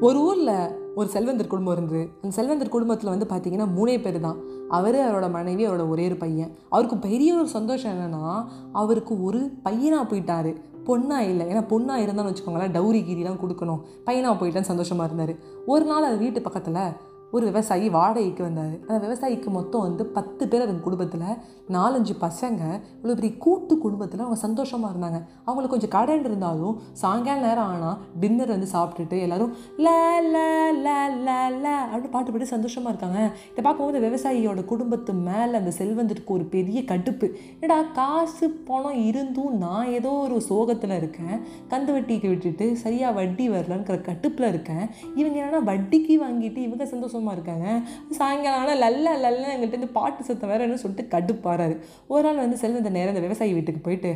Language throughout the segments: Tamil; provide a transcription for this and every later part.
ஒரு ஊரில் ஒரு செல்வந்தர் குடும்பம் இருந்தது அந்த செல்வந்தர் குடும்பத்தில் வந்து பார்த்தீங்கன்னா மூணே பேர் தான். அவர் அவரோட மனைவி அவரோட ஒரே ஒரு பையன். அவருக்கு பெரிய ஒரு சந்தோஷம் என்னென்னா அவருக்கு ஒரு பையனாக போயிட்டார். பொண்ணாக இல்லை. ஏன்னா பொண்ணாக இருந்தான்னு வச்சுக்கோங்களேன் டவுரி கீரிலாம் கொடுக்கணும். பையனாக போயிட்டேன்னு சந்தோஷமாக இருந்தார். ஒரு நாள் அது வீட்டு பக்கத்தில் ஒரு விவசாயி வாடகைக்கு வந்தார். அந்த விவசாயிக்கு மொத்தம் வந்து பத்து பேர் அந்த குடும்பத்தில் நாலஞ்சு பசங்க இவ்வளோ பெரிய கூட்டு குடும்பத்தில் அவங்க சந்தோஷமாக இருந்தாங்க. அவங்களுக்கு கொஞ்சம் கடன் இருந்தாலும் சாயங்காலம் நேரம் ஆனால் டின்னர் வந்து சாப்பிட்டுட்டு எல்லாரும் ல ல ல ல ல அப்படின்னு பாட்டு பாட்டு சந்தோஷமாக இருக்காங்க. இதை பார்க்கும்போது விவசாயியோட குடும்பத்து மேலே அந்த செல்வந்தருக்கு ஒரு பெரிய கடுப்பு. என்னடா காசு பணம் இருந்தும் நான் ஏதோ ஒரு சோகத்தில் இருக்கேன். கந்து வட்டிக்கு விட்டுட்டு சரியாக வட்டி வரலங்கிற கட்டுப்பில் இருக்கேன். இவங்க என்னென்னா வட்டிக்கு வாங்கிட்டு இவங்க சந்தோஷமாக இருக்காங்க. சாயங்காலம் ஆனால் லல்ல லல்ல எங்கள்கிட்ட இருந்து பாட்டு சத்தம் வேற என்ன சொல்லிட்டு கடுப்பாராரு ஒரு நாள் வந்து செல்வந்த நேரம் இந்த விவசாயி வீட்டுக்கு போயிட்டு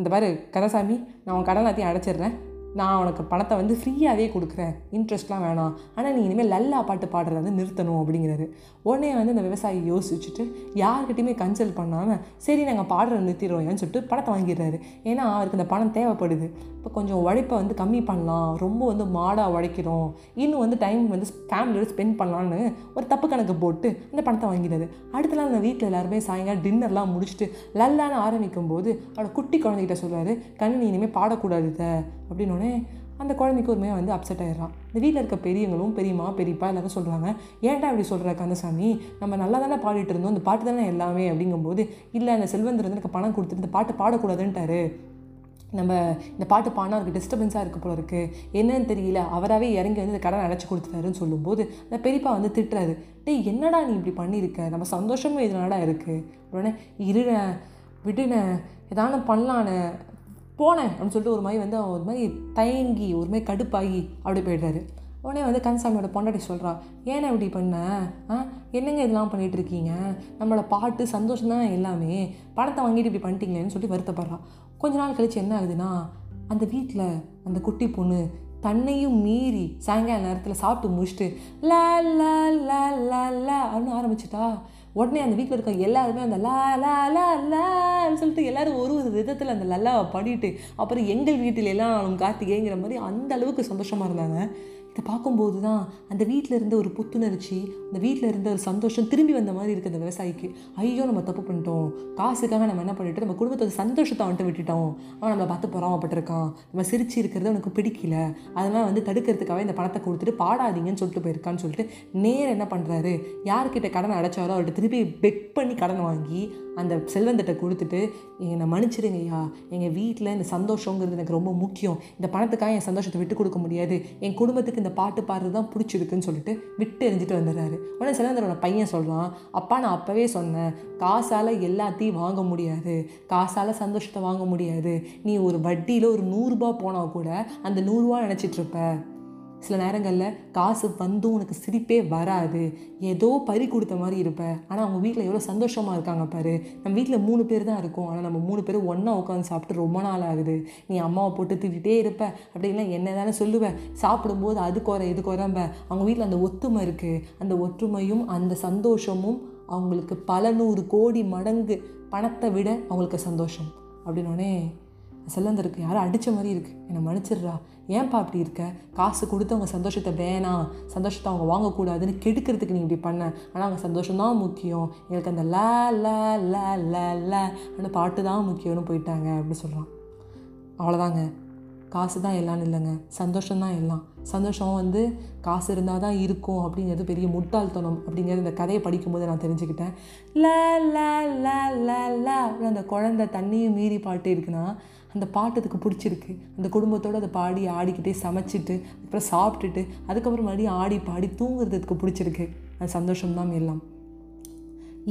இந்த மாதிரி கதசாமி நான் உன் கடன் எல்லாத்தையும் அடைச்சிடுறேன். நான் உனக்கு பணத்தை வந்து ஃப்ரீயாகவே கொடுக்குறேன். இன்ட்ரெஸ்ட்லாம் வேணாம். ஆனால் நீ இனிமேல் லல்லா பாட்டு பாடுறத வந்து நிறுத்தணும் அப்படிங்கிறாரு. உடனே வந்து இந்த விவசாயி யோசிச்சுட்டு யார்கிட்டையுமே கன்சல்ட் பண்ணாமல் சரி நாங்கள் பாடுறத நிறுத்திடுவோம்னு சொல்லிட்டு பணத்தை வாங்கிடுறாரு. ஏன்னா அவருக்கு இந்த பணம் தேவைப்படுது. இப்போ கொஞ்சம் உழைப்பை வந்து கம்மி பண்ணலாம். ரொம்ப வந்து மாடாக உழைக்கிறோம். இன்னும் வந்து டைம் வந்து ஃபேமிலியோடு ஸ்பெண்ட் பண்ணலான்னு ஒரு தப்பு கணக்கு போட்டு அந்த பணத்தை வாங்கிடுறாரு. அடுத்த நாள் அந்த வீட்டில் எல்லாருமே சாயங்காலம் டின்னர்லாம் முடிச்சுட்டு லல்லான்னு ஆரம்பிக்கும் போது அவரோட குட்டி குழந்தைகிட்ட சொல்கிறாரு கண்ணு நீ இனிமேல் பாடக்கூடாது அப்படின்னு அப்படின்னோடனே அந்த குழந்தைக்கு ஒருமே வந்து அப்செட் ஆயிடறான். இந்த வீட்டில் இருக்க பெரியவங்களும் பெரியம்மா பெரியப்பா எல்லாரும் சொல்கிறாங்க ஏன்டா இப்படி சொல்கிற கந்தசாமி? நம்ம நல்லா தானே பாடிட்டு இருந்தோம். இந்த பாட்டு தானே எல்லாமே? அப்படிங்கும்போது இல்லை அந்த செல்வந்தர் வந்து எனக்கு பணம் கொடுத்துட்டு இந்த பாட்டு பாடக்கூடாதுன்ட்டாரு. நம்ம இந்த பாட்டு பாடினா அவருக்கு டிஸ்டர்பன்ஸாக இருக்க போல இருக்குது என்னன்னு தெரியல. அவராகவே இறங்கி வந்து இந்த கடன் அடைச்சி கொடுத்துட்டாருன்னு சொல்லும்போது அந்த பெரியப்பா வந்து திட்டுறாரு. டேய் என்னடா நீ இப்படி பண்ணியிருக்க? நம்ம சந்தோஷமும் இதனாடா இருக்குது உடனே இருட விடுன ஏதான பண்ணலான்னு. போனேன் அப்படின்னு சொல்லிட்டு ஒரு மாதிரி வந்து அவன் ஒரு மாதிரி தயங்கி ஒரு மாதிரி கடுப்பாகி அப்படி போயிடுறாரு. உடனே வந்து கந்தசாமியோட பொண்டாட்டி சொல்கிறா ஏன்னா இப்படி பண்ண? ஆ? என்னங்க இதெல்லாம் பண்ணிட்டு இருக்கீங்க? நம்மளோட பாட்டு சந்தோஷம் தான் எல்லாமே. பணத்தை வாங்கிட்டு இப்படி பண்ணிட்டீங்களேன்னு சொல்லி வருத்தப்படுறா. கொஞ்ச நாள் கழிச்சு என்ன ஆகுதுன்னா அந்த வீட்டில் அந்த குட்டி பொண்ணு தன்னையும் மீறி சாயங்கால நேரத்தில் சாப்பிட்டு முடிச்சுட்டு ல ல ல ல அப்படின்னு ஆரம்பிச்சிட்டா. உடனே அந்த வீட்டில் இருக்க எல்லாருமே அந்த லா லா லா லான்னு சொல்லிட்டு எல்லாரும் ஒரு ஒரு விதத்தில் அந்த லல்லாவை பாடிட்டு அப்புறம் எங்கள் வீட்டில எல்லாம் கார்த்திகேங்கிற மாதிரி அந்த அளவுக்கு சந்தோஷமாக இருந்தாங்க. இதை பார்க்கும்போது தான் அந்த வீட்டில் இருந்த ஒரு புத்துணர்ச்சி அந்த வீட்டில் இருந்த ஒரு சந்தோஷம் திரும்பி வந்த மாதிரி இருக்குது அந்த விவசாயிக்கு. ஐயோ நம்ம தப்பு பண்ணிட்டோம். காசுக்காக நம்ம என்ன பண்ணிட்டோம்? நம்ம குடும்பத்தோட சந்தோஷத்தை அவன்கிட்ட விட்டுட்டோம். அவன் நம்மளை பார்த்து பொறாமப்பட்டிருக்கான். நம்ம சிரிச்சு இருக்கிறது அவனுக்கு பிடிக்கல. அதனால் வந்து தடுக்கிறதுக்காக இந்த பணத்தை கொடுத்துட்டு பாடாதீங்கன்னு சொல்லிட்டு போயிருக்கான்னு சொல்லிட்டு நேர் என்ன பண்ணுறாரு யார்கிட்ட கடன் அடைச்சாரோ அவர்கிட்ட திருப்பி பெக் பண்ணி கடன் வாங்கி அந்த செல்வந்திட்ட கொடுத்துட்டு என்னை மன்னிச்சிடுங்கய்யா எங்கள் வீட்டில் இந்த சந்தோஷங்கிறது எனக்கு ரொம்ப முக்கியம். இந்த பணத்துக்காக என் சந்தோஷத்தை விட்டு கொடுக்க முடியாது. என் குடும்பத்துக்கு இந்த பாட்டு பாடுறது தான் பிடிச்சிருக்குன்னு சொல்லிட்டு விட்டு எரிஞ்சிட்டு வந்துடுறாரு. உடனே சிலந்தரோட பையன் சொல்கிறான் அப்பா நான் அப்போவே சொன்னேன் காசால் எல்லாத்தையும் வாங்க முடியாது காசால் சந்தோஷத்தை வாங்க முடியாது. நீ ஒரு வட்டியில் ஒரு நூறுரூபா போனால் கூட அந்த நூறுரூவா நினச்சிட்டு இருப்ப. சில நேரங்களில் காசு வந்தும் உனக்கு சிரிப்பே வராது. ஏதோ பறி கொடுத்த மாதிரி இருப்பேன் ஆனால் அவங்க வீட்டில் எவ்வளோ சந்தோஷமாக இருக்காங்க பாரு. நம்ம வீட்டில் மூணு பேர் தான் இருக்கோம். ஆனால் நம்ம மூணு பேரும் ஒன்றா உட்காந்து சாப்பிட்டு ரொம்ப நாள் ஆகுது. நீ அம்மாவை போட்டு திட்டிகிட்டே இருப்ப. அப்படின்னா என்ன தானே சொல்லுவேன் சாப்பிடும்போது அது குறை இது குறைம்ப. அவங்க வீட்டில் அந்த ஒத்துமை இருக்குது அந்த ஒற்றுமையும் அந்த சந்தோஷமும் அவங்களுக்கு பல நூறு கோடி மடங்கு பணத்தை விட அவங்களுக்கு சந்தோஷம். அப்படின்னோடனே செல்லந்தருக்கு யாரும் அடித்த மாதிரி இருக்குது என்னை மன்னிச்சிடுறா. ஏன்பா அப்படி இருக்க? காசு கொடுத்து அவங்க சந்தோஷத்தை வேணாம் சந்தோஷத்தை அவங்க வாங்கக்கூடாதுன்னு கெடுக்கிறதுக்கு நீ இப்படி பண்ண. ஆனால் அவங்க சந்தோஷம் தான் முக்கியம். எங்களுக்கு அந்த ல ல ல ல ல அந்த பாட்டு தான் முக்கியம்னு போயிட்டாங்க அப்படின்னு சொல்கிறான் அவ்வளோதாங்க. காசு தான் எல்லாம் இல்லைங்க. சந்தோஷம் தான் எல்லாம். சந்தோஷம் வந்து காசு இருந்தால் தான் இருக்கும் அப்படிங்கிறது பெரிய முட்டாள்தனம் அப்படிங்கிறது இந்த கதையை படிக்கும்போது நான் தெரிஞ்சுக்கிட்டேன். ல ல ல ல ல அந்த குழந்தை தண்ணியும் மீறி பாட்டு இருக்குன்னா அந்த பாட்டு அதுக்கு பிடிச்சிருக்கு. அந்த குடும்பத்தோடு அதை பாடி ஆடிக்கிட்டே சமைச்சிட்டு அப்புறம் சாப்பிட்டுட்டு அதுக்கப்புறம் மறுபடியும் ஆடி பாடி தூங்குறதுக்கு பிடிச்சிருக்கு. அது சந்தோஷம் தான் எல்லாம்.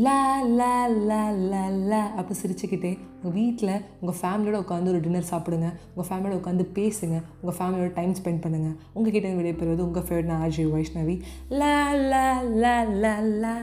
லா லா லா லா லா அப்போ சிரிச்சுக்கிட்டே உங்கள் வீட்டில் உங்கள் ஃபேமிலியோட உட்காந்து ஒரு டின்னர் சாப்பிடுங்க. உங்கள் ஃபேமிலியோட உட்காந்து பேசுங்க. உங்கள் ஃபேமிலியோட டைம் ஸ்பெண்ட் பண்ணுங்கள் உங்கள் கிட்டே விடைபெறுவது உங்கள் ஃபேவரட் ஆர்ஜி வைஷ்ணவி. லா லா லா லா லா.